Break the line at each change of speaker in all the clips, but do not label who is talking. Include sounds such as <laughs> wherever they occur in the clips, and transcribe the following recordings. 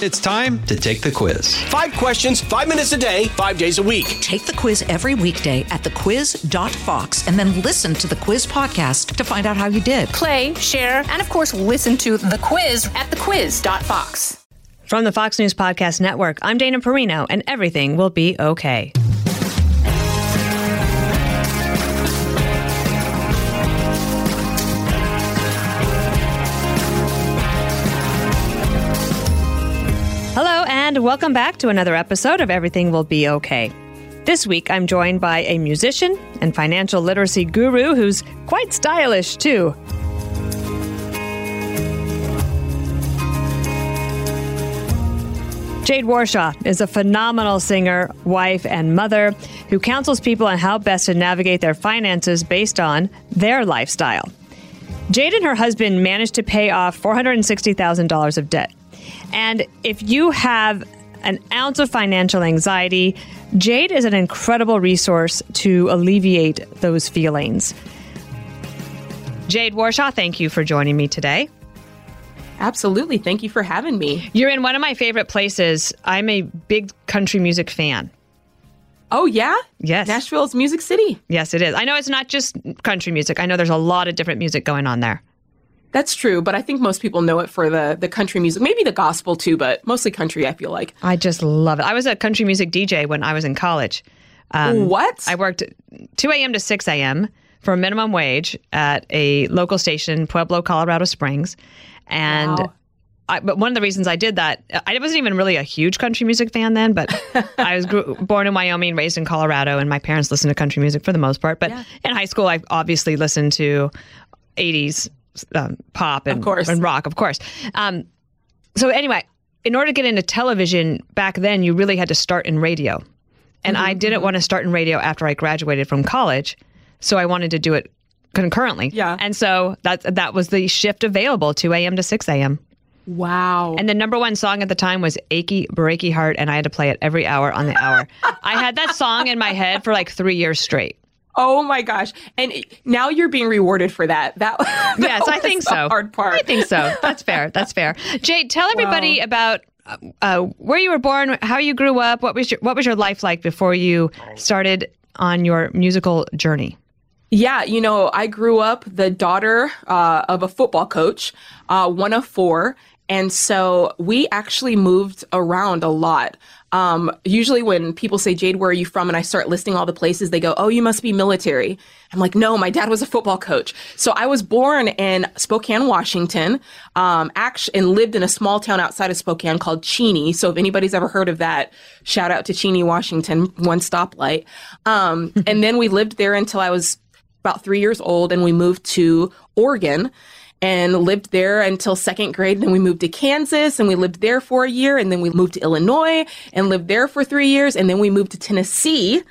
It's time to take the quiz.
Five questions, five minutes a day, five days a week.
Take the quiz every weekday at thequiz.fox and then listen to the quiz podcast to find out how you did.
Play, share, and of course, listen to the quiz at thequiz.fox.
From the Fox News Podcast Network, I'm Dana Perino, and everything will be okay. And welcome back to another episode of Everything Will Be Okay. This week, I'm joined by a musician and financial literacy guru who's quite stylish, too. Jade Warshaw is a phenomenal singer, wife, and mother who counsels people on how best to navigate their finances based on their lifestyle. Jade and her husband managed to pay off $460,000 of debt. And if you have an ounce of financial anxiety, Jade is an incredible resource to alleviate those feelings. Jade Warshaw, thank you for joining me today.
Absolutely. Thank you for having me.
You're in one of my favorite places. I'm a big country music fan.
Oh, yeah?
Yes.
Nashville's Music City.
Yes, it is. I know it's not just country music. I know there's a lot of different music going on there.
That's true, but I think most people know it for the the country music, maybe the gospel too, but mostly country. I feel like.
I just love it. I was a country music DJ when I was in college. Um,
what?
I worked 2 a.m. to 6 a.m. for a minimum wage at a local station, Pueblo, Colorado Springs, and.
Wow.
I, but one of the reasons I did that, I wasn't even really a huge country music fan then, but <laughs> I was grew, born in Wyoming, raised in Colorado, and my parents listened to country music for the most part. But
Yeah.
in high school, I obviously listened to 80s um, pop and,
Of course.
and rock, of course. Um, so anyway, in order to get into television back then, you really had to start in radio. And I
Mm-hmm,
didn't want to start in radio after I graduated from college. So I wanted to do it concurrently.
Yeah.
And so that that was the shift available, 2 a.m. to 6 a.m.
Wow.
And the number one song at the time was Achy Breaky Heart, and I had to play it every hour on the hour. I had that song in my head for like three years straight.
Oh my gosh! And now you're being rewarded for that. That. <laughs> that
Yes, I think
the
so.
Hard part.
I think so. <laughs> That's fair. That's fair. Jade, tell everybody about uh, uh, where you were born, how you grew up, what was your what was your life like before you started on your musical journey.
Yeah, you know, I grew up the daughter uh, of a football coach, uh, one of four. And so we actually moved around a lot. Um, usually, when people say, Jade, where are you from? And I start listing all the places, they go, Oh, you must be military. I'm like, No, my dad was a football coach. So I was born in Spokane, Washington, um, actually, and lived in a small town outside of Spokane called Cheney. So if anybody's ever heard of that, shout out to Cheney, Washington, one stoplight. Um, <laughs> and then we lived there until I was about three years old and we moved to Oregon and lived there until second grade. Then we moved to Kansas and we lived there for a year. And then we moved to Illinois and lived there for three years. And then we moved to Tennessee,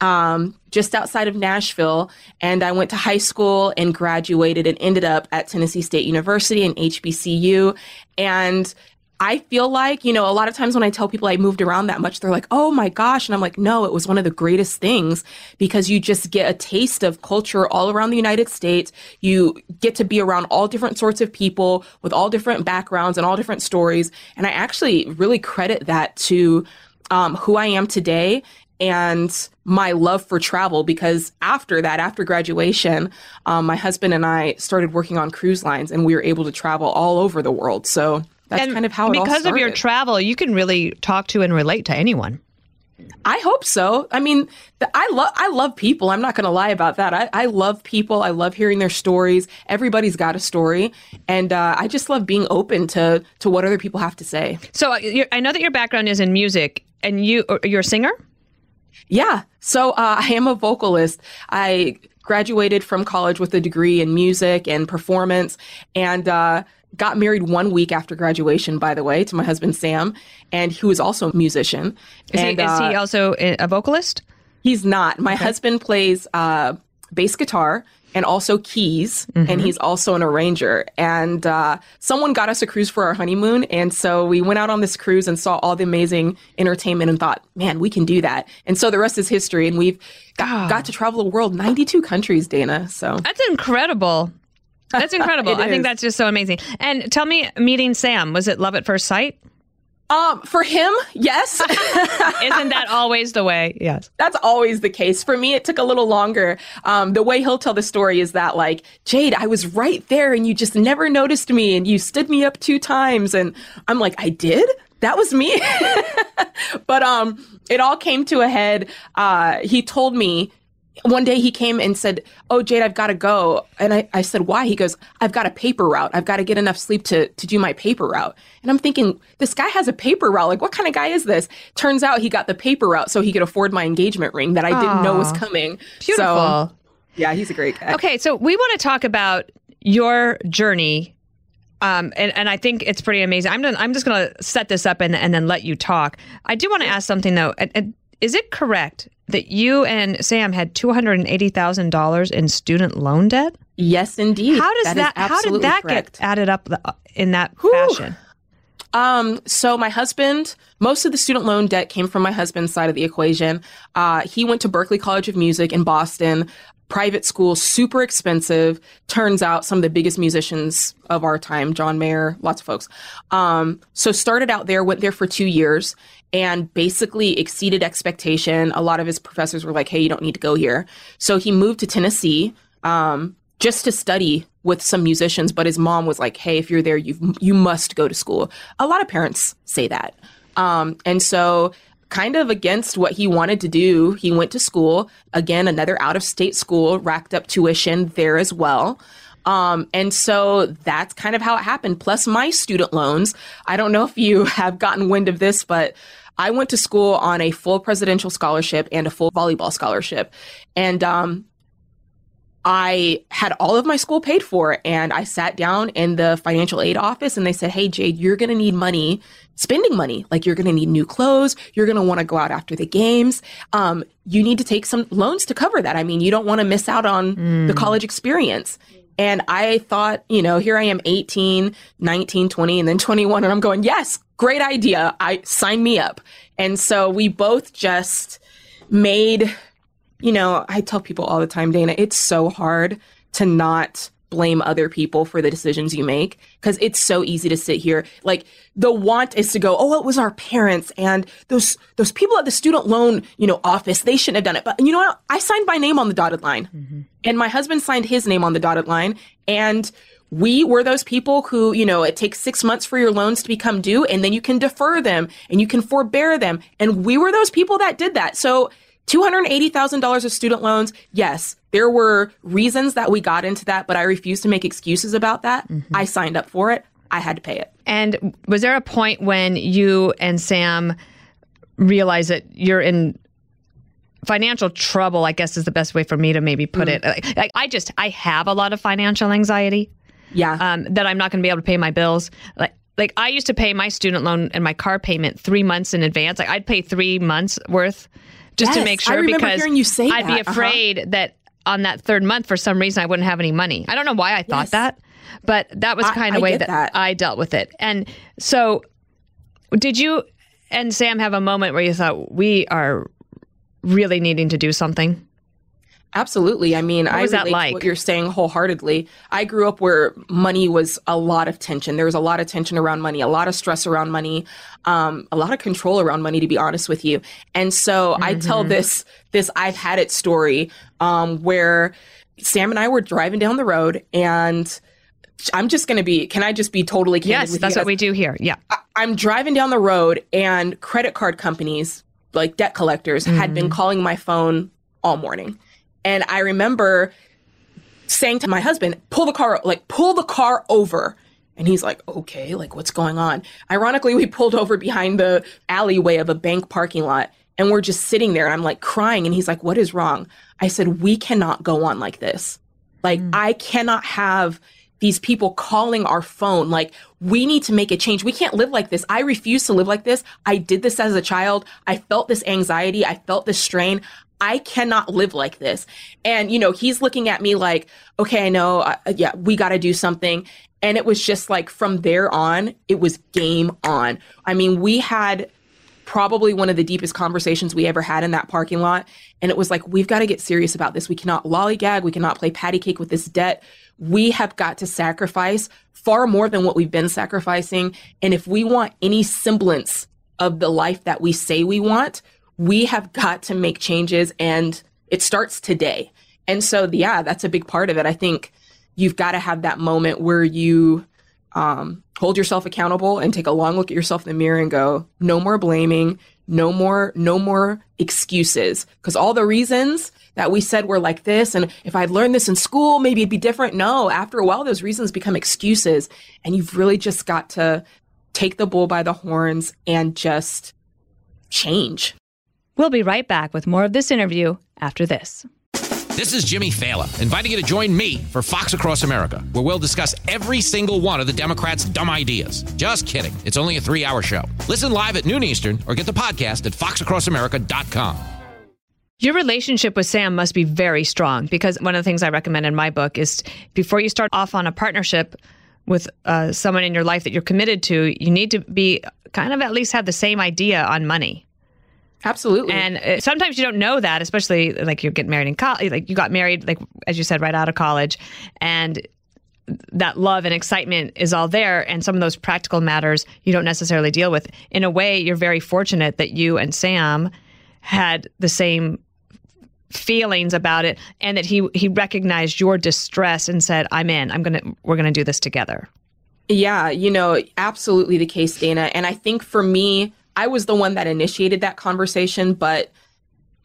um, just outside of Nashville. And I went to high school and graduated and ended up at Tennessee State University and HBCU. And I feel like, you know, a lot of times when I tell people I moved around that much, they're like, oh my gosh. And I'm like, no, it was one of the greatest things because you just get a taste of culture all around the United States. You get to be around all different sorts of people with all different backgrounds and all different stories. And I actually really credit that to um, who I am today and my love for travel because after that, after graduation, um, my husband and I started working on cruise lines and we were able to travel all over the world. So that's
and
kind of how
because of your travel, you can really talk to and relate to anyone.
I hope so. I mean, the, I love I love people. I'm not going to lie about that. I, I love people. I love hearing their stories. Everybody's got a story, and uh, I just love being open to to what other people have to say.
So uh, you're, I know that your background is in music, and you you're a singer.
Yeah. So uh, <laughs> I am a vocalist. I graduated from college with a degree in music and performance, and uh, got married one week after graduation. By the way, to my husband Sam, and who is also a musician.
Is,
and,
he, is
uh,
he also a vocalist?
He's not. My husband plays uh, bass guitar and also keys, and he's also an arranger. And uh, someone got us a cruise for our honeymoon, and so we went out on this cruise and saw all the amazing entertainment and thought, man, we can do that. And so the rest is history, and we've got, got to travel the world, 92 countries, Dana. So
That's incredible. That's incredible. <laughs> I think that's just so amazing. And tell me, meeting Sam was it love at first sight?
Um, for him, yes. <laughs>
Isn't that always the way? Yes.
That's always the case. For me, it took a little longer. Um, the way he'll tell the story is that, like, Jade, I was right there and you just never noticed me and you stood me up two times. And I'm like, I did? That was me. <laughs> but um, it all came to a head. Uh, he told me one day he came and said, Oh, Jade, I've got to go. And I, I said, Why? He goes, I've got a paper route. I've got to get enough sleep to, to do my paper route. And I'm thinking, this guy has a paper route. Like, what kind of guy is this? Turns out he got the paper route so he could afford my engagement ring that I didn't know was coming.
Beautiful.
So, yeah, he's a great guy.
Okay, so we want to talk about your journey. Um, and, and I think it's pretty amazing. I'm, gonna, I'm just going to set this up and, and then let you talk. I do want to ask something, though. And- and Is it correct that you and Sam had $280,000 in student loan debt?
Yes, indeed.
How does
is
that, how did that
correct.
get added up in that fashion?
Um, so my husband, most of the student loan debt came from my husband's side of the equation. Uh, he went to Berklee College of Music in Boston, private school, super expensive. Turns out some of the biggest musicians of our time, John Mayer, lots of folks. Um, so started out there, went there for two years and basically exceeded expectation. A lot of his professors were like, Hey, you don't need to go here. So he moved to Tennessee. Um, just to study with some musicians, but his mom was like, "Hey, if you're there, you you must go to school." A lot of parents say that, um, and so kind of against what he wanted to do, he went to school again, another out of state school, racked up tuition there as well. Um, and so that's kind of how it happened. Plus my student loans. I don't know if you <laughs> have gotten wind of this, but I went to school on a full presidential scholarship and a full volleyball scholarship. And um, I had all of my school paid for and I sat down in the financial aid office and they said, Hey, Jade, you're going to need money, spending money. Like you're going to need new clothes. You're going to want to go out after the games. Um, you need to take some loans to cover that. I mean, you don't want to miss out on the college experience. And I thought, you know, here I am 18, 19, 20, and then 21. And I'm going, yes, great idea. I sign me up. And so we both just made you know, I tell people all the time, Dana, it's so hard to not blame other people for the decisions you make because it's so easy to sit here like the want is to go oh it was our parents and those those people at the student loan you know office they shouldn't have done it. But you know what? I signed my name on the dotted line. Mm-hmm. And my husband signed his name on the dotted line. And we were those people who, you know, it takes six months for your loans to become due and then you can defer them and you can forbear them. And we were those people that did that. So $280,000 of student loans. Yes, there were reasons that we got into that, but I refuse to make excuses about that. I signed up for it. I had to pay it.
And was there a point when you and Sam realized that you're in financial trouble? I guess is the best way for me to maybe put it. Like, like, I just I have a lot of financial anxiety
Yeah.
um, that I'm not going to be able to pay my bills. Like like I used to pay my student loan and my car payment three months in advance. Like I'd pay three months worth just to
Yes,
make
I
sure
remember
because
hearing you say
I'd be
that. Uh-huh.
afraid that on that third month for some reason I wouldn't have any money. I don't know why I thought
Yes.
that, but that was kind of
I
way that,
that.
I dealt with it. And so, did you and Sam have a moment where you thought we are really needing to do something?
Absolutely. I mean, I relate
like?
what you're saying wholeheartedly. I grew up where money was a lot of tension. There was a lot of tension around money, a lot of stress around money, um, a lot of control around money, to be honest with you. And so I tell this this I've had it story um, where Sam and I were driving down the road, and I'm just going to be. Can I just be totally candid
Yes, that's what we do here. Yeah.
I'm driving down the road and credit card companies, like debt collectors, had been calling my phone all morning. And I remember saying to my husband, pull the car, like, pull the car over. And he's like, okay, like, what's going on? Ironically, we pulled over behind the alleyway of a bank parking lot and we're just sitting there. And I'm like crying. And he's like, what is wrong? I said, we cannot go on like this. Like, mm. I cannot have these people calling our phone. Like, we need to make a change. We can't live like this. I refuse to live like this. I did this as a child. I felt this anxiety. I felt this strain. I cannot live like this. And, you know, he's looking at me like, okay, I know. Uh, yeah, we got to do something. And it was just like from there on, it was game on. I mean, we had probably one of the deepest conversations we ever had in that parking lot. And it was like, we've got to get serious about this. We cannot lollygag. We cannot play patty cake with this debt. We have got to sacrifice far more than what we've been sacrificing. And if we want any semblance of the life that we say we want, we have got to make changes. And it starts today. And so, yeah, that's a big part of it. I think you've got to have that moment where you um, hold yourself accountable and take a long look at yourself in the mirror and go, no more blaming, no more, no more excuses. Because all the reasons that we said were like this, and if I'd learned this in school, maybe it'd be different. No, after a while, those reasons become excuses. And you've really just got to take the bull by the horns and just change.
We'll be right back with more of this interview after this.
This is Jimmy Failla, inviting you to join me for Fox Across America, where we'll discuss every single one of the Democrats' dumb ideas. Just kidding. It's only a three hour show. Listen live at noon Eastern or get the podcast at foxacrossamerica.com.
Your relationship with Sam must be very strong because one of the things I recommend in my book is before you start off on a partnership with uh, someone in your life that you're committed to, you need to be kind of at least have the same idea on money.
Absolutely.
And uh, sometimes you don't know that, especially like you get married in college, like you got married, like as you said, right out of college, and that love and excitement is all there. And some of those practical matters you don't necessarily deal with. In a way, you're very fortunate that you and Sam had the same feelings about it and that he he recognized your distress and said i'm in i'm gonna we're gonna do this together
yeah you know absolutely the case dana and i think for me I was the one that initiated that conversation, but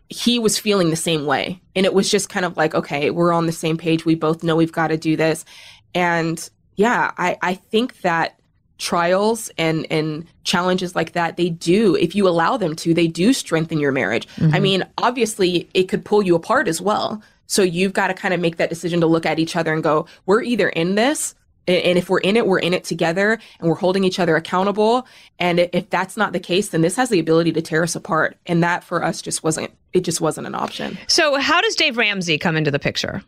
he was feeling the same way. And it was just kind of like, okay, we're on the same page. We both know we've got to do this. And yeah, I, I think that trials and and challenges like that they do if you allow them to they do strengthen your marriage mm-hmm. i mean obviously it could pull you apart as well so you've got to kind of make that decision to look at each other and go we're either in this and if we're in it, we're in it together and we're holding each other accountable. And if that's not the case, then this has the ability to tear us apart. And that for us just wasn't, it just wasn't an option.
So, how does Dave Ramsey come into the picture?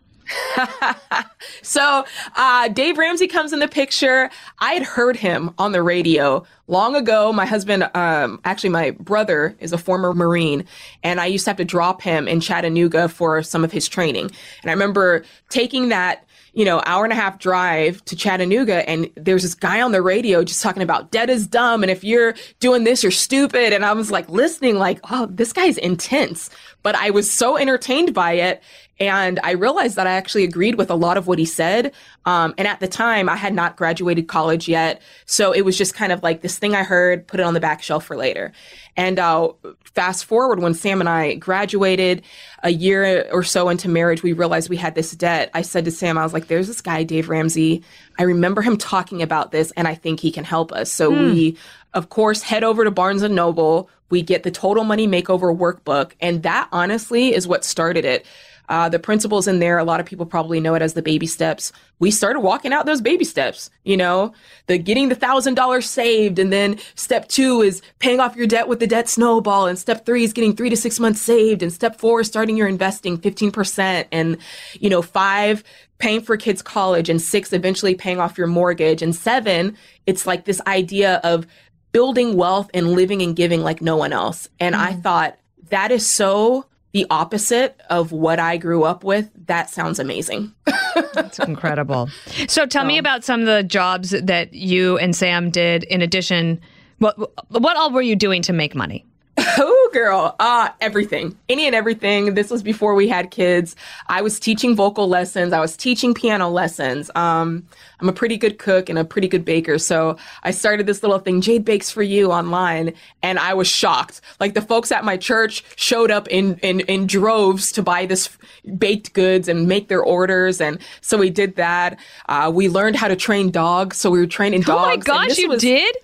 <laughs>
so uh, Dave Ramsey comes in the picture. I had heard him on the radio long ago. My husband, um, actually, my brother is a former Marine, and I used to have to drop him in Chattanooga for some of his training. And I remember taking that you know, hour and a half drive to Chattanooga and there's this guy on the radio just talking about debt is dumb and if you're doing this you're stupid and I was like listening like, "Oh, this guy's intense." But I was so entertained by it and I realized that I actually agreed with a lot of what he said. Um, and at the time, I had not graduated college yet. So it was just kind of like this thing I heard, put it on the back shelf for later. And uh, fast forward, when Sam and I graduated a year or so into marriage, we realized we had this debt. I said to Sam, I was like, there's this guy, Dave Ramsey. I remember him talking about this, and I think he can help us. So hmm. we, of course, head over to Barnes and Noble. We get the Total Money Makeover workbook. And that honestly is what started it. Uh, the principles in there, a lot of people probably know it as the baby steps. We started walking out those baby steps, you know, the getting the thousand dollars saved. And then step two is paying off your debt with the debt snowball. And step three is getting three to six months saved. And step four is starting your investing 15%. And, you know, five, paying for kids' college. And six, eventually paying off your mortgage. And seven, it's like this idea of building wealth and living and giving like no one else. And mm-hmm. I thought that is so the opposite of what I grew up with, that sounds amazing. <laughs>
That's incredible. So tell me um, about some of the jobs that you and Sam did in addition. What what all were you doing to make money? <laughs>
Oh, girl, uh, everything, any and everything. This was before we had kids. I was teaching vocal lessons. I was teaching piano lessons. Um, I'm a pretty good cook and a pretty good baker. So I started this little thing, Jade Bakes for You online. And I was shocked. Like the folks at my church showed up in, in, in droves to buy this baked goods and make their orders. And so we did that. Uh, we learned how to train dogs. So we were training dogs. Oh
my gosh, you was, did?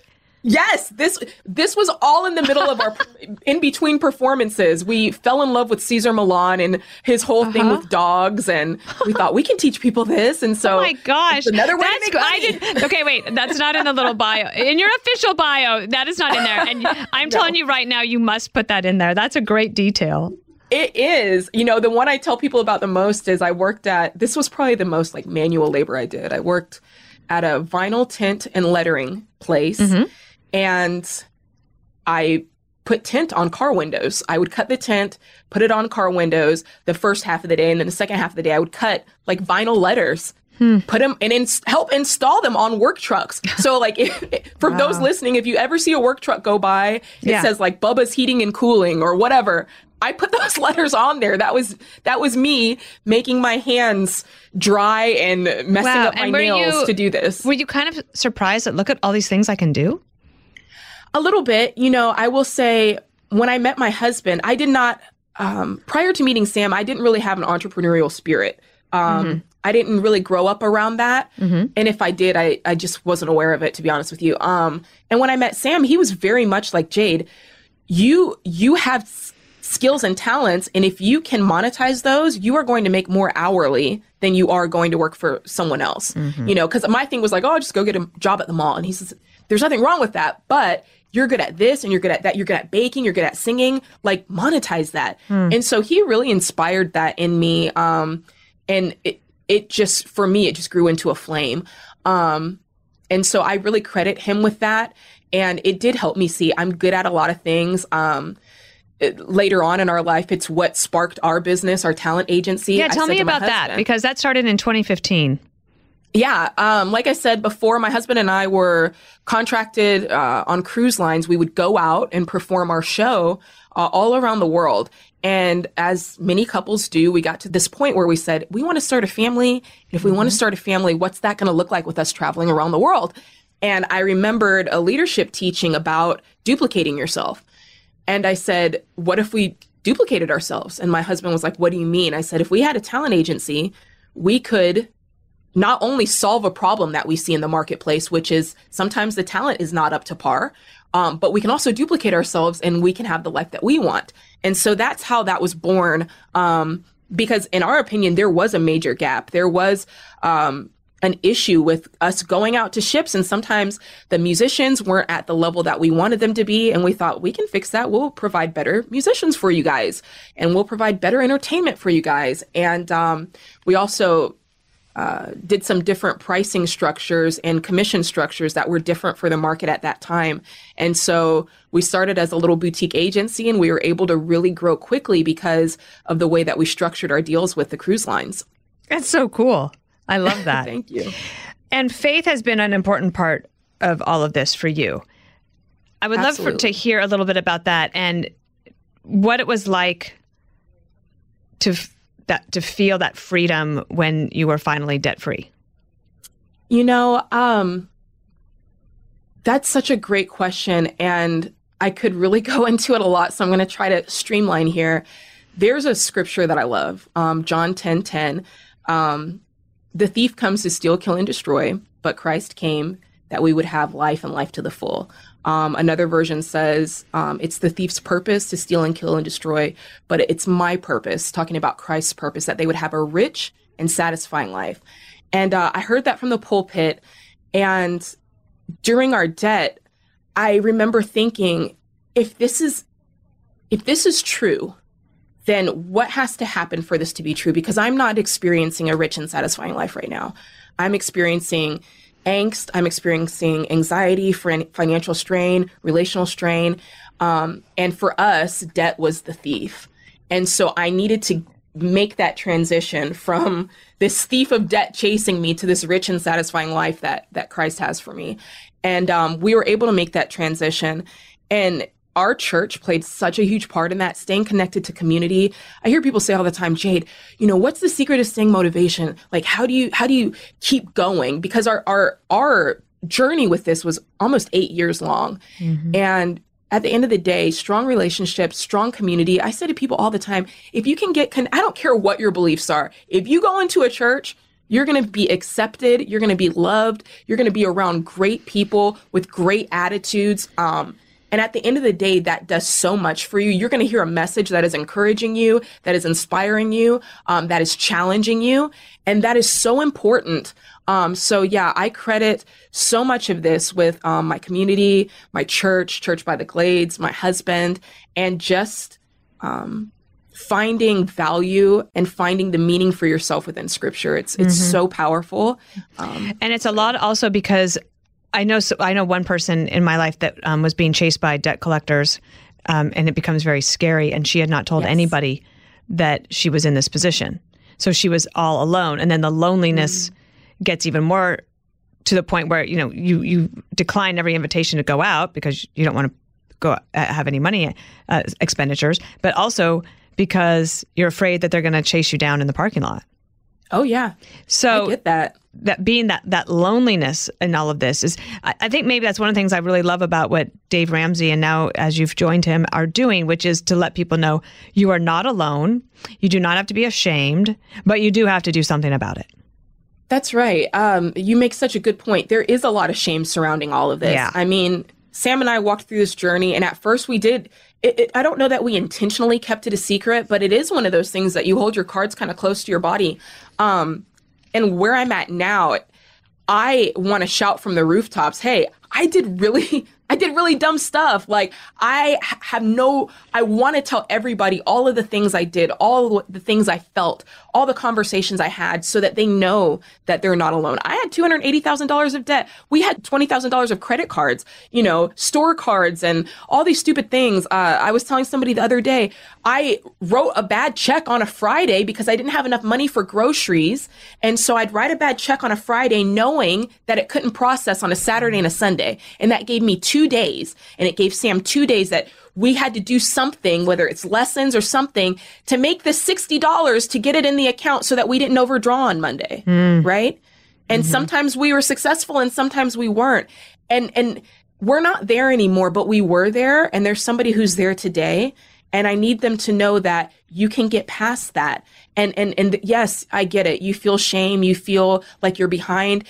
Yes, this this was all in the middle of our <laughs> in between performances. We fell in love with Cesar Millan and his whole uh-huh. thing with dogs, and we thought we can teach people this. And <laughs> so,
oh my gosh,
another way that's, to make money. I
did, okay, wait, that's not in the little bio. In your official bio, that is not in there. And <laughs> I'm no. telling you right now, you must put that in there. That's a great detail.
It is. You know, the one I tell people about the most is I worked at. This was probably the most like manual labor I did. I worked at a vinyl tint and lettering place. Mm-hmm and I put tint on car windows. I would cut the tint, put it on car windows the first half of the day, and then the second half of the day, I would cut like vinyl letters. Hmm. Put them and ins- help install them on work trucks. <laughs> So, like, if, <laughs> for those listening, if you ever see a work truck go by, it
Yeah.
says like Bubba's Heating and Cooling or whatever. I put <laughs> those letters on there. That was that was me making my hands dry and messing
Wow,
up my nails
you-
to do this.
Were you kind of surprised that look at all these things I can do?
A little bit, you know, I will say when I met my husband, I did not, um, prior to meeting Sam, I didn't really have an entrepreneurial spirit. Um, I didn't really grow up around that. And if I did, I, I just wasn't aware of it, to be honest with you. Um, and when I met Sam, he was very much like Jade. You, you have s- skills and talents. And if you can monetize those, you are going to make more hourly than you are going to work for someone else. You know, because my thing was like, oh, just go get a job at the mall. And he says, there's nothing wrong with that, but you're good at this and you're good at that. You're good at baking. You're good at singing. Like monetize that. And so he really inspired that in me. Um, and it, it just, for me, it just grew into a flame. Um, and so I really credit him with that. And it did help me see I'm good at a lot of things. Um, later on in our life, it's what sparked our business, our talent agency.
Yeah, tell me about that because that started in 2015.
Yeah, um, like I said before, my husband and I were contracted uh, on cruise lines. We would go out and perform our show uh, all around the world. And as many couples do, we got to this point where we said, we want to start a family. And if we want to start a family, what's that going to look like with us traveling around the world? And I remembered a leadership teaching about duplicating yourself. And I said, what if we duplicated ourselves? And my husband was like, what do you mean? I said, if we had a talent agency, we could not only solve a problem that we see in the marketplace, which is sometimes the talent is not up to par, um, but we can also duplicate ourselves and we can have the life that we want. And so that's how that was born. Um, because in our opinion, there was a major gap. There was, um, an issue with us going out to ships and sometimes the musicians weren't at the level that we wanted them to be and we thought we can fix that we'll provide better musicians for you guys and we'll provide better entertainment for you guys and um, we also uh, did some different pricing structures and commission structures that were different for the market at that time. And so we started as a little boutique agency and we were able to really grow quickly because of the way that we structured our deals with the cruise lines.
That's so cool. I love <laughs> that.
Thank you.
And faith has been an important part of all of this for you. I would love for, to hear a little bit about that and what it was like to f- that to feel that freedom when you were finally debt free.
You know, um, that's such a great question. And I could really <laughs> go into it a lot. So I'm going to try to streamline here. There's a scripture that I love, um, John 10 10. Um, the thief comes to steal, kill, and destroy, but Christ came that we would have life and life to the full. Um, another version says um, it's the thief's purpose to steal and kill and destroy, but it's my purpose, talking about Christ's purpose, that they would have a rich and satisfying life. And uh, I heard that from the pulpit. And during our debt, I remember thinking, if this is if this is true, then what has to happen for this to be true? Because I'm not experiencing a rich and satisfying life right now. I'm experiencing angst. I'm experiencing anxiety, fin- financial strain, relational strain. Um, and for us, debt was the thief. And so I needed to make that transition from <laughs> this thief of debt chasing me to this rich and satisfying life that that Christ has for me. And um, we were able to make that transition. And our church played such a huge part in that, staying connected to community. I hear people say all the time, Jade, you know, what's the secret of staying motivation? Like, how do you how do you keep going? Because our our our journey with this was almost eight years long, and at the end of the day, strong relationships, strong community. I say to people all the time, if you can get, con- I don't care what your beliefs are. If you go into a church, you're going to be accepted. You're going to be loved. You're going to be around great people with great attitudes. Um, and at the end of the day, that does so much for you. You're going to hear a message that is encouraging you, that is inspiring you, um, that is challenging you. And that is so important. Um, so yeah, I credit so much of this with um, my community, my church, Church by the Glades, my husband, and just um, finding value and finding the meaning for yourself within Scripture. It's it's so powerful. Um,
And it's a lot also because I know so, I know one person in my life that um, was being chased by debt collectors um, and it becomes very scary. And she had not told
Yes.
anybody that she was in this position, so she was all alone. And then the loneliness gets even more to the point where you know you you decline every invitation to go out because you don't want to go uh, have any money uh, expenditures, but also because you're afraid that they're going to chase you down in the parking lot.
Oh yeah,
So
I get that.
that being that that loneliness in all of this is I, I think maybe that's one of the things I really love about what Dave Ramsey and now as you've joined him are doing, which is to let people know you are not alone. You do not have to be ashamed, but you do have to do something about it.
That's right. Um, you make such a good point. There is a lot of shame surrounding all of this.
Yeah.
I mean, Sam and I walked through this journey, and at first we did. It, it, I don't know that we intentionally kept it a secret, but it is one of those things that you hold your cards kind of close to your body. Um, and where I'm at now, I want to shout from the rooftops, "Hey, I did really I did really dumb stuff. Like I have no I want to tell everybody all of the things I did, all the things I felt, all the conversations I had so that they know that they're not alone. I had $280,000 of debt. We had $20,000 of credit cards, you know, store cards and all these stupid things. Uh, I was telling somebody the other day, I wrote a bad check on a Friday because I didn't have enough money for groceries. And so I'd write a bad check on a Friday knowing that it couldn't process on a Saturday and a Sunday. And that gave me two days. And it gave Sam two days that we had to do something, whether it's lessons or something, to make the $60 to get it in the account so that we didn't overdraw on Monday. Hmm. Right. And mm-hmm. sometimes we were successful and sometimes we weren't. And, and we're not there anymore, but we were there. And there's somebody who's there today. And I need them to know that you can get past that. And, and, and yes, I get it. You feel shame. You feel like you're behind.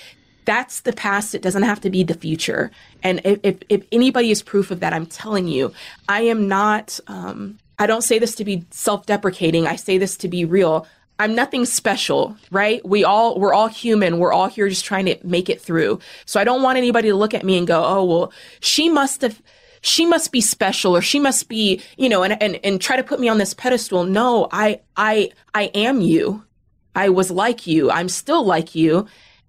That's the past. It doesn't have to be the future. And if, if, if anybody is proof of that, I'm telling you, I am not, um, I don't say this to be self deprecating. I say this to be real. I'm nothing special, right? We all, we're all human. We're all here just trying to make it through. So I don't want anybody to look at me and go, oh, well, she must have, she must be special or she must be, you know, and, and, and try to put me on this pedestal. No, I, I, I am you. I was like you. I'm still like you.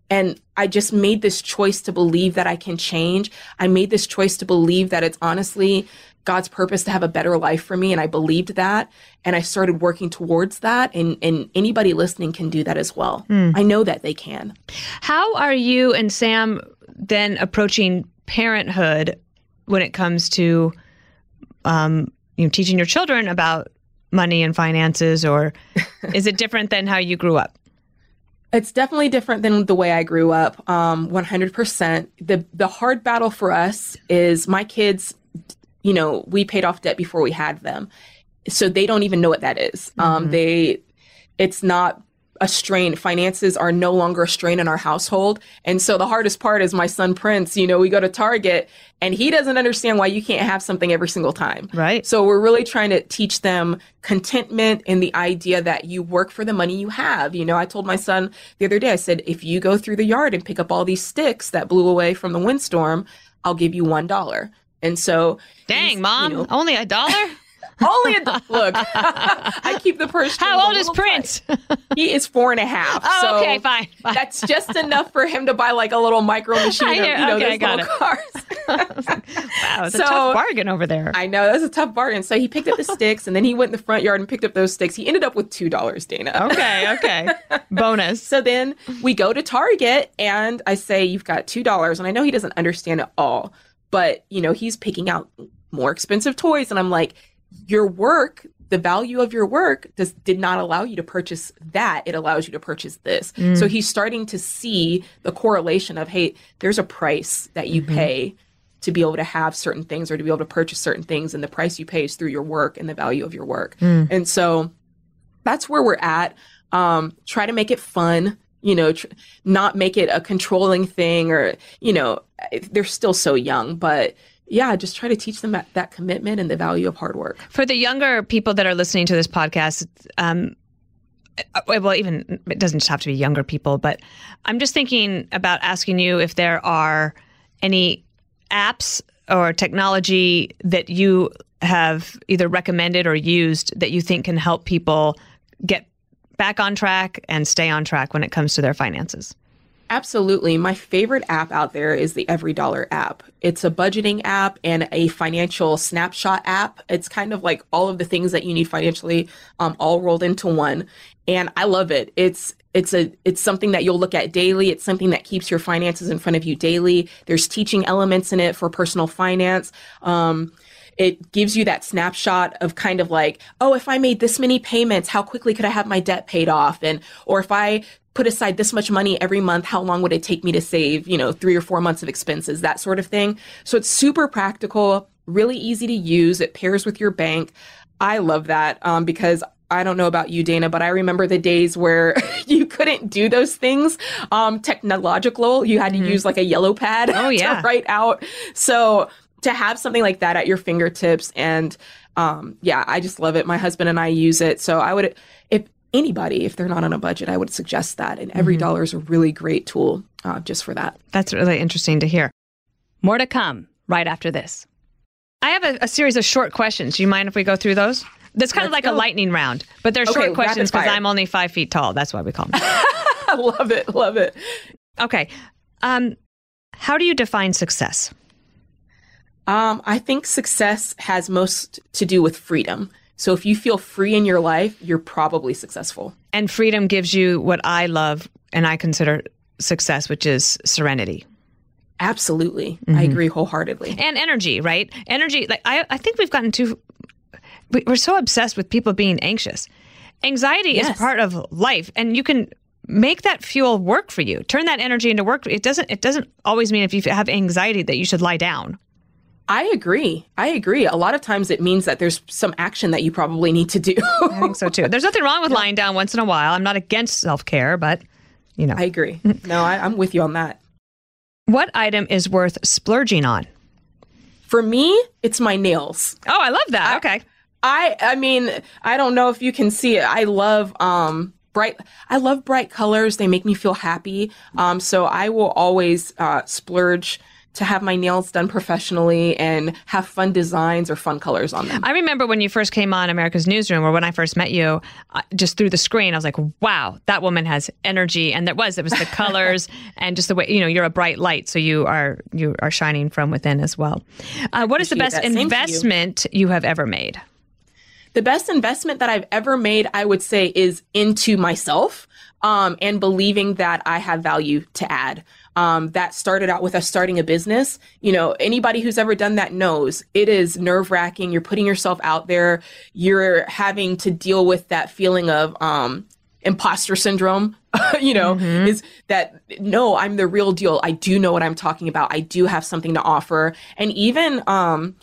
And I just made this choice to believe that I can change. I made this choice to believe that it's honestly God's purpose to have a better life for me. And I believed that. And I started working towards that. And, and anybody listening can do that as well. I know that they can.
How are you and Sam then approaching parenthood when it comes to um, you know, teaching your children about money and finances, or <laughs> is it different than how you grew up?
It's definitely different than the way I grew up. Um, 100%. The the hard battle for us is my kids. You know, we paid off debt before we had them, so they don't even know what that is. Um, they, it's not a strain. Finances are no longer a strain in our household, and so the hardest part is my son Prince. You know, we go to Target, and he doesn't understand why you can't have something every single time.
Right.
So we're really trying to teach them contentment and the idea that you work for the money you have. You know, I told my son the other day, I said, if you go through the yard and pick up all these sticks that blew away from the windstorm, I'll give you one dollar. And so,
Dang, mom,
you know,
only a dollar? <laughs>
only a look. <laughs> I keep the purse.
How old is Prince?
tight. He is four and a half.
Oh,
so
okay, fine, fine.
That's just enough for him to buy like a little micro <laughs> machine. You know,
okay, I
those
got
little
it.
cars. <laughs>
Wow, it's a
So-
tough bargain over there.
I know that's a tough bargain. So he picked up the sticks, and then he went in the front yard and picked up those sticks. He ended up with two dollars, Dana.
okay, okay. Bonus.
So then we go to Target, and I say, "You've got two dollars," and I know he doesn't understand it all, but you know he's picking out more expensive toys, and I'm like, "Your work." The value of your work does did not allow you to purchase that. It allows you to purchase this. Mm. So he's starting to see the correlation of, hey, there's a price that you mm-hmm. pay to be able to have certain things or to be able to purchase certain things and the price you pay is through your work and the value of your work mm. and so that's where we're at um, try to make it fun you know tr- not make it a controlling thing or you know eh, they're still so young but yeah just try to teach them that, that commitment and the value of hard work
For the younger people that are listening to this podcast, um, uh, well, even it doesn't just have to be younger people, but I'm just thinking about asking you if there are any apps or technology that you have either recommended or used that you think can help people get back on track and stay on track when it comes to their finances.
Absolutely. My favorite app out there is the Every Dollar app. It's a budgeting app and a financial snapshot app. It's kind of like all of the things that you need financially um, all rolled into one. And I love it. It's it's a it's something that you'll look at daily. It's something that keeps your finances in front of you daily. There's teaching elements in it for personal finance. Um, it gives you that snapshot of kind of like, oh, if I made this many payments, how quickly could I have my debt paid off? And, or if I put aside this much money every month, how long would it take me to save, you know, three or four months of expenses, that sort of thing. So it's super practical, really easy to use. It pairs with your bank. I love that um, because I don't know about you, Dana, but I remember the days where <laughs> you couldn't do those things um, technological. You had to mm-hmm. use like a yellow pad oh, <laughs> yeah. to write out. So to have something like that at your fingertips and um, yeah, I just love it. My husband and I use it. So I would, if anybody, if they're not on a budget, I would suggest that. And every mm-hmm. dollar is a really great tool uh, just for that.
That's really interesting to hear. More to come right after this. I have a, a series of short questions. Do you mind if we go through those? That's kind Let's of like go. a lightning round, but they're okay, short questions because I'm only five feet tall. That's why we call them. <laughs>
Love it. Love it.
Okay. Um, how do you define success?
Um, I think success has most to do with freedom. So if you feel free in your life, you're probably successful.
And freedom gives you what I love and I consider success, which is serenity.
Absolutely. Mm-hmm. I agree wholeheartedly.
And energy, right? Energy, like I, I think we've gotten too, we're so obsessed with people being anxious. Anxiety yes. is part of life and you can make that fuel work for you. Turn that energy into work. It doesn't, it doesn't always mean if you have anxiety that you should lie down.
I agree. I agree. A lot of times it means that there's some action that you probably need to do.
I think so too. There's nothing wrong with lying down once in a while. I'm not against self care, but you know.
I agree. No, I, I'm with you on that.
What item is worth splurging on?
For me, it's my nails.
Oh, I love that. I, okay.
I I mean, I don't know if you can see it. I love um bright I love bright colors. They make me feel happy. Um so I will always uh splurge to have my nails done professionally and have fun designs or fun colors on them.
I remember when you first came on America's Newsroom, or when I first met you, just through the screen, I was like, "Wow, that woman has energy." And there was, it was the <laughs> colors and just the way you know you're a bright light, so you are you are shining from within as well. Uh, what is the best investment you. you have ever made?
The best investment that I've ever made, I would say, is into myself um, and believing that I have value to add um, that started out with us starting a business. You know, anybody who's ever done that knows it is nerve wracking. You're putting yourself out there. You're having to deal with that feeling of um, imposter syndrome. <laughs> you know, mm-hmm. is that no, I'm the real deal. I do know what I'm talking about. I do have something to offer. And even, um,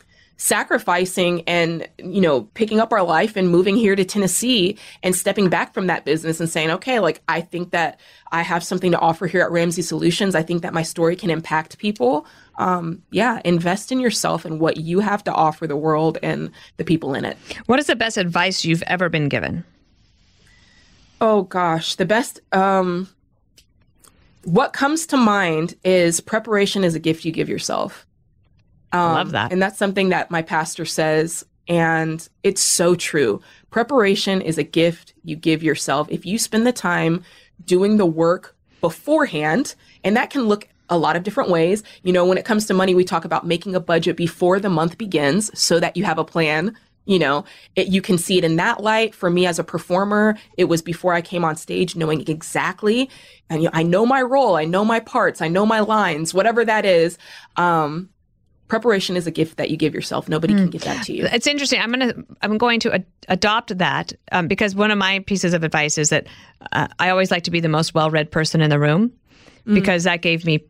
sacrificing and you know picking up our life and moving here to Tennessee and stepping back from that business and saying okay like I think that I have something to offer here at Ramsey Solutions. I think that my story can impact people. Um, yeah invest in yourself and what you have to offer the world and the people in it.
What is the best advice you've ever been given?
Oh gosh the best um, what comes to mind is preparation is a gift you give yourself
um, Love that.
And that's something that my pastor says. And it's so true. Preparation is a gift you give yourself. If you spend the time doing the work beforehand, and that can look a lot of different ways. You know, when it comes to money, we talk about making a budget before the month begins so that you have a plan. You know, it, you can see it in that light. For me as a performer, it was before I came on stage knowing exactly, and you know, I know my role, I know my parts, I know my lines, whatever that is. Um, preparation is a gift that you give yourself. Nobody mm. can give that to you.
It's interesting. I'm gonna I'm going to ad- adopt that um, because one of my pieces of advice is that uh, I always like to be the most well read person in the room mm. because that gave me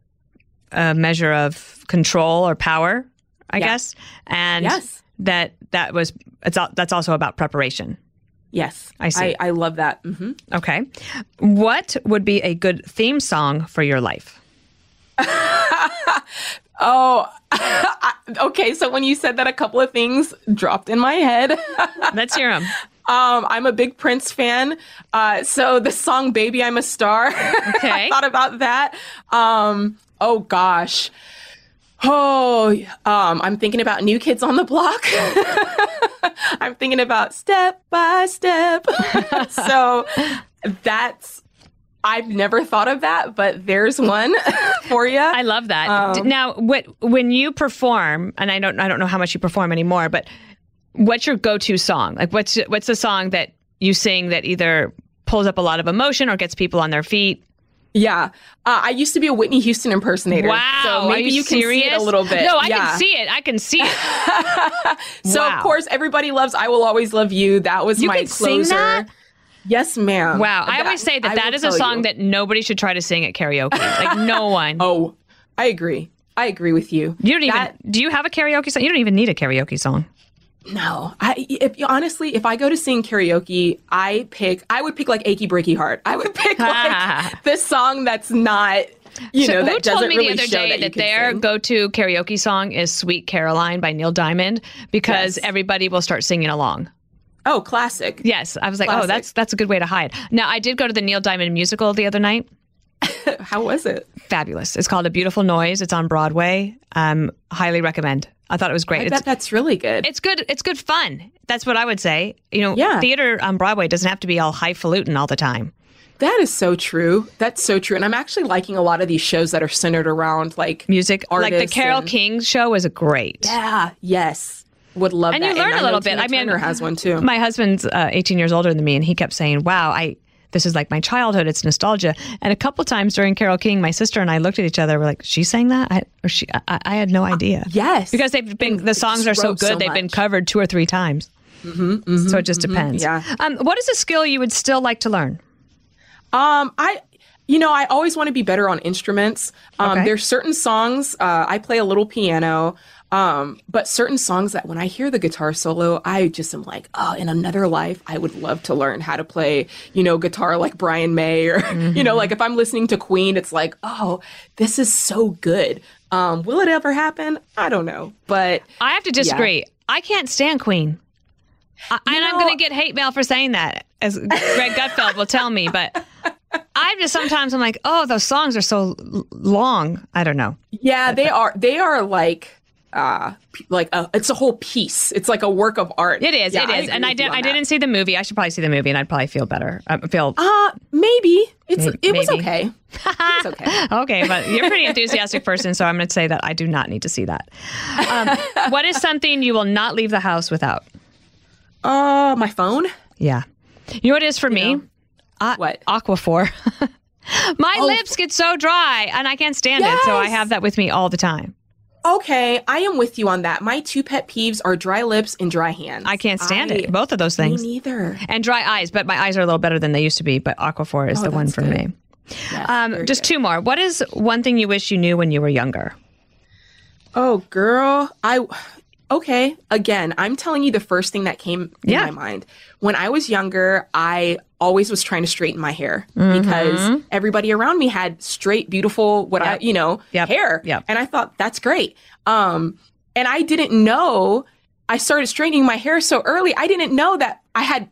a measure of control or power, I yeah. guess, and
yes.
that that was it's all, that's also about preparation.
Yes,
I see.
I, I love that. Mm-hmm.
Okay, what would be a good theme song for your life? <laughs>
Oh, <laughs> okay. So when you said that, a couple of things dropped in my head. <laughs>
Let's hear them.
Um, I'm a big Prince fan. Uh, so the song Baby I'm a Star. <laughs> Okay. I thought about that. Um, oh gosh. Oh, um, I'm thinking about New Kids on the Block. I'm thinking about Step by Step. so that's I've never thought of that, but there's one <laughs> for you.
I love that.
Um,
now, what when you perform, and I don't, I don't know how much you perform anymore, but what's your go-to song? Like, what's what's the song that you sing that either pulls up a lot of emotion or gets people on their feet?
Yeah, uh, I used to be a Whitney Houston impersonator.
Wow,
so maybe
you,
you, can
serious?
see it a little bit.
No, I
yeah.
can see it. I can see it. <laughs>
So
Wow.
of course, everybody loves "I Will Always Love You." That was
You
my closer.
That?
Yes, ma'am.
Wow, I
That-
always say that
I
that is a song
you.
that nobody should try to sing at karaoke. Like no <laughs> one.
Oh, I agree. I agree with you.
you don't even. Do you have a karaoke song? You don't even need a karaoke song.
No, I if honestly, if I go to sing karaoke, I pick. I would pick like "Achy Breaky Heart." I would <laughs> pick <laughs> like this song that's not. You
so
know,
who
that
told
doesn't
me
really
the other day
that,
that, their
sing.
go-to karaoke song is "Sweet Caroline" by Neil Diamond because
Yes.
everybody will start singing along.
Oh, classic.
Yes, I was like, oh, that's that's a good way to hide. Now, I did go to the Neil Diamond musical the other night. <laughs>
How was it?
Fabulous. It's called A Beautiful Noise. It's on Broadway. Um, highly recommend. I thought it was great.
I bet that's really good.
it's good. It's good fun. That's what I would say. You know,
Yeah.
theater on Broadway doesn't have to be all highfalutin all the time.
That is so true. That's so true. And I'm actually liking a lot of these shows that are centered around like
Music, like the
artists
Carole
and-
King show, is great.
Yeah. Yes. Would love
And
that.
you learn
I
a little bit.
Tina
I mean,
Turner has one too.
My husband's uh, 18 years older than me, and he kept saying, "Wow, I." This is like my childhood. It's nostalgia. And a couple times during Carole King, my sister and I looked at each other. We're like, "She sang that?" I, or she? I, I had no idea.
yes.
because they've been
And
the songs are so good.
so
they've been covered two or three times. Mm-hmm, so it just depends.
yeah.
Um, what is a skill you would still like to learn?
Um, I, you know, I always want to be better on instruments. Um,
Okay.
there's certain songs. Uh, I play a little piano. Um, but certain songs that when I hear the guitar solo, I just am like, oh, in another life, I would love to learn how to play, you know, guitar like Brian May, or <laughs> you know, like if I'm listening to Queen, it's like, oh, this is so good. Um, will it ever happen? I don't know, but
I have to disagree. I can't stand Queen. I, and I'm going to get hate mail for saying that, as Greg Gutfeld will tell me. But I'm just sometimes I'm like, oh, those songs are so long. I don't know.
Yeah, they are. They are like, uh, like a, it's a whole piece. It's like a work of art.
It is.
Yeah,
it is.
agree
And I did. I didn't see the movie. I should probably see the movie, and I'd probably feel better. I feel
Uh, maybe it's
May-
it was okay. It was okay. <laughs>
okay. But you're a pretty enthusiastic person, so I'm going to say that I do not need to see that. Um, <laughs> what is something you will not leave the house without?
Uh, my phone.
Yeah. You know what it is for me? Uh,
What?
Aquaphor. <laughs> My lips get so dry and I can't stand it, so I have that with me all the time.
Okay, I am with you on that. My two pet peeves are dry lips and dry hands.
I can't stand
I-
it. Both of those things.
Me neither.
And dry eyes, but my eyes are a little better than they used to be. But Aquaphor is the one for
good.
me.
Yes,
Um, just
good.
two more. What is one thing you wish you knew when you were younger?
Oh, girl, I. Okay, again, I'm telling you the first thing that came in
Yeah.
my mind. When I was younger, I always was trying to straighten my hair
Mm-hmm.
because everybody around me had straight, beautiful, what I, you know,
Yep.
hair.
Yep.
And I thought that's great. Um, and I didn't know I started straightening my hair so early. I didn't know that I had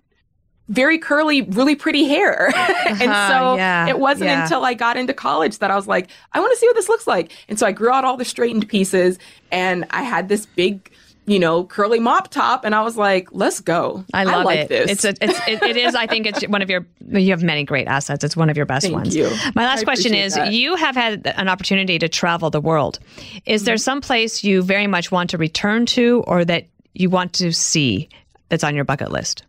very curly, really pretty hair. <laughs> and
Uh-huh,
so
yeah,
it wasn't
yeah.
until I got into college that I was like, I want to see what this looks like. And so I grew out all the straightened pieces and I had this big, you know, curly mop top. And I was like, let's go.
I love
like
it.
this.
It's a, it's it, it is. I think it's one of your. You have many great assets. It's one of your best
Thank
ones.
you.
My last
I
question is:
that.
You have had an opportunity to travel the world. Is
Mm-hmm.
there some place you very much want to return to, or that you want to see that's on your bucket list?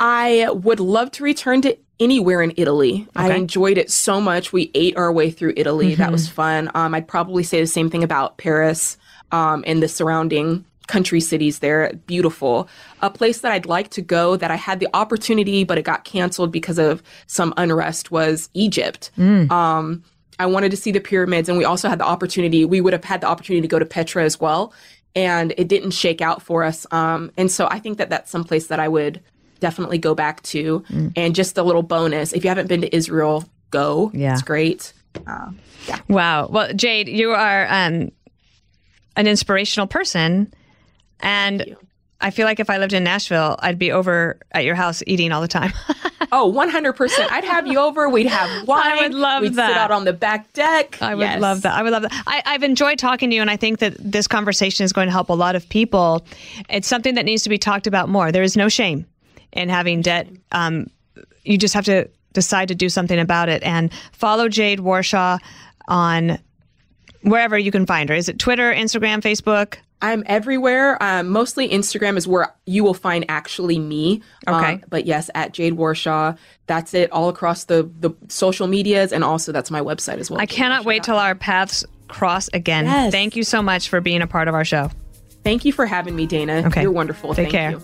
I would love to return to anywhere in Italy. I enjoyed it so much. We ate our way through Italy. That
Mm-hmm.
was fun. Um, I'd probably say the same thing about Paris um, and the surrounding country cities there. Beautiful. A place that I'd like to go that I had the opportunity, but it got canceled because of some unrest was Egypt.
Mm.
Um, I wanted to see the pyramids, and we also had the opportunity. We would have had the opportunity to go to Petra as well, and it didn't shake out for us. Um, and so I think that that's some place that I would definitely go back to.
Mm.
And just a little bonus: if you haven't been to Israel, go.
Yeah.
it's great.
Wow. Well, Jade, you are um, an inspirational person, and I feel like if I lived in Nashville, I'd be over at your house eating all the time. <laughs>
Oh, 100%. I'd have you over. We'd have wine.
I would love
We'd
that.
sit out on the back deck.
I would
Yes.
love that. I would love that. I, I've enjoyed talking to you, and I think that this conversation is going to help a lot of people. It's something that needs to be talked about more. There is no shame in having debt. Um, you just have to decide to do something about it. And follow Jade Warshaw on wherever you can find her. Is it Twitter, Instagram, Facebook?
I'm everywhere. Um, mostly Instagram is where you will find actually me.
Okay.
Um, but yes, at Jade Warshaw. That's it all across the, the social medias. And also, that's my website as well.
I cannot wait till our paths cross again.
Yes.
Thank you so much for being a part of our show.
Thank you for having me, Dana.
Okay.
You're wonderful.
Take
Thank
care.
you.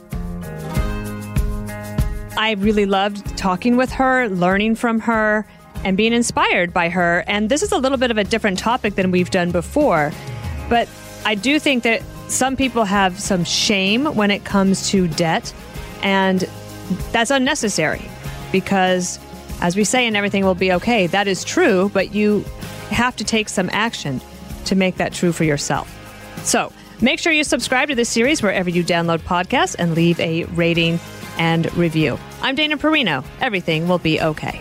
I really loved talking with her, learning from her, and being inspired by her. And this is a little bit of a different topic than we've done before. But I do think that some people have some shame when it comes to debt, and that's unnecessary because, as we say, and everything will be okay. That is true, but you have to take some action to make that true for yourself. So make sure you subscribe to this series wherever you download podcasts and leave a rating and review. I'm Dana Perino. Everything will be okay.